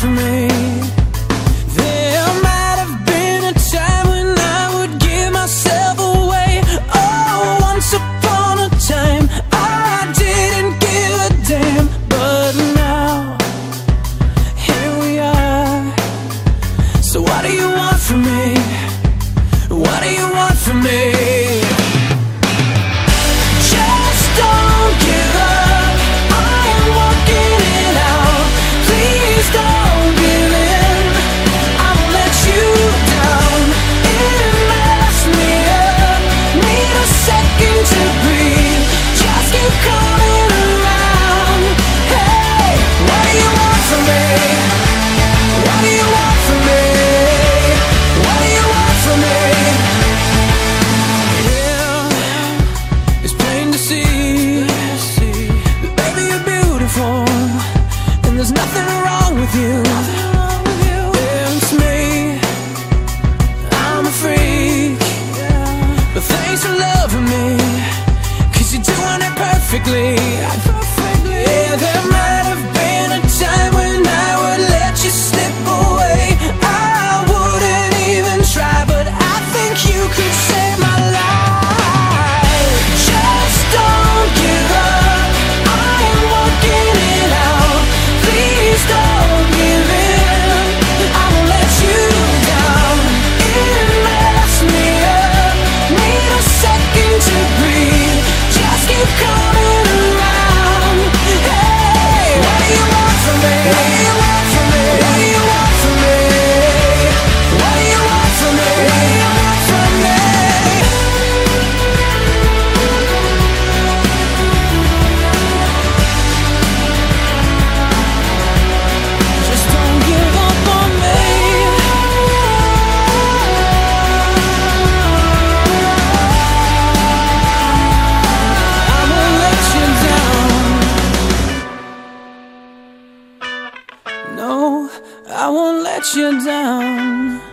for me There might have been a time when I would give myself away Oh, once upon a time I didn't give a damn But now, here we are So what do you want from me? What do you want from me? with you. It's me. I'm a freak. But thanks for loving me. Cause you're doing it perfectly. Yeah, they're mine. I won't let you down.